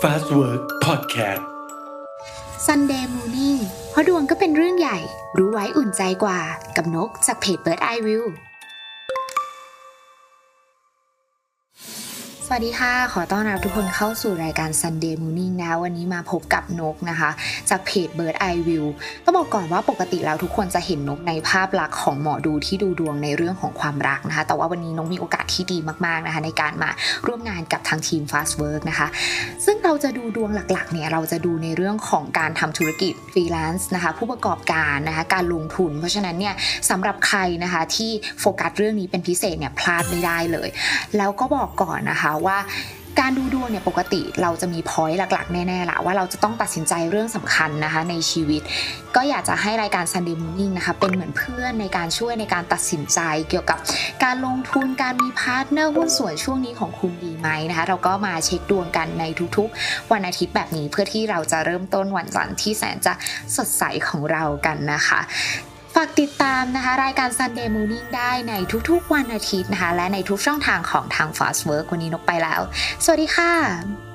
Fast Work Podcast Sunday Morning เพราะดวงก็เป็นเรื่องใหญ่ รู้ไว้อุ่นใจกว่า กับนกจากเพจ Bird Eye View สวัสดีค่ะ ขอต้อนรับทุกคนเข้าสู่รายการ Sunday Morning นะ วันนี้มาพบกับนกนะคะ จากเพจ Bird Eye View ต้องบอกก่อนว่าปกติแล้วทุกคนจะเห็นนกในภาพลักษณ์ของหมอดูที่ดูดวงในเรื่องของความรักนะคะ แต่ว่าวันนี้นกมีโอกาสที่ดีมากๆนะคะ ในการมาร่วมงานกับทางทีม Fast Work นะคะ ซึ่งเราจะดูดวงหลักๆเนี่ยเราจะดูในเรื่องของการทำธุรกิจฟรีแลนซ์นะคะ ผู้ประกอบการนะคะการลงทุน เพราะฉะนั้นเนี่ยสำหรับใครนะคะที่โฟกัสเรื่องนี้เป็นพิเศษเนี่ยพลาดไม่ได้เลย แล้วก็บอกก่อนนะคะว่าการดูดวงเนี่ยปกติเราจะมี point หลักๆ แน่ๆละว่าเราจะต้องตัดสินใจเรื่องสำคัญนะคะในชีวิต ก็อยากจะให้รายการ Sunday Morning นะคะเป็นเหมือนเพื่อนในการช่วยในการตัดสินใจเกี่ยวกับการลงทุนการมี partner หุ้นส่วนช่วงนี้ของคุณดีไหมนะคะเราก็มาเช็คดวงกันในทุกๆ วันอาทิตย์แบบนี้เพื่อที่เราจะเริ่มต้นวันจันทร์ที่แสนจะสดใสของเรากันนะคะ ฝากติดตามนะคะ รายการ Sunday Morning ได้ในทุกๆวันอาทิตย์นะคะ และในทุกช่องทางของทาง Fast Work วันนี้นกไปแล้ว สวัสดีค่ะ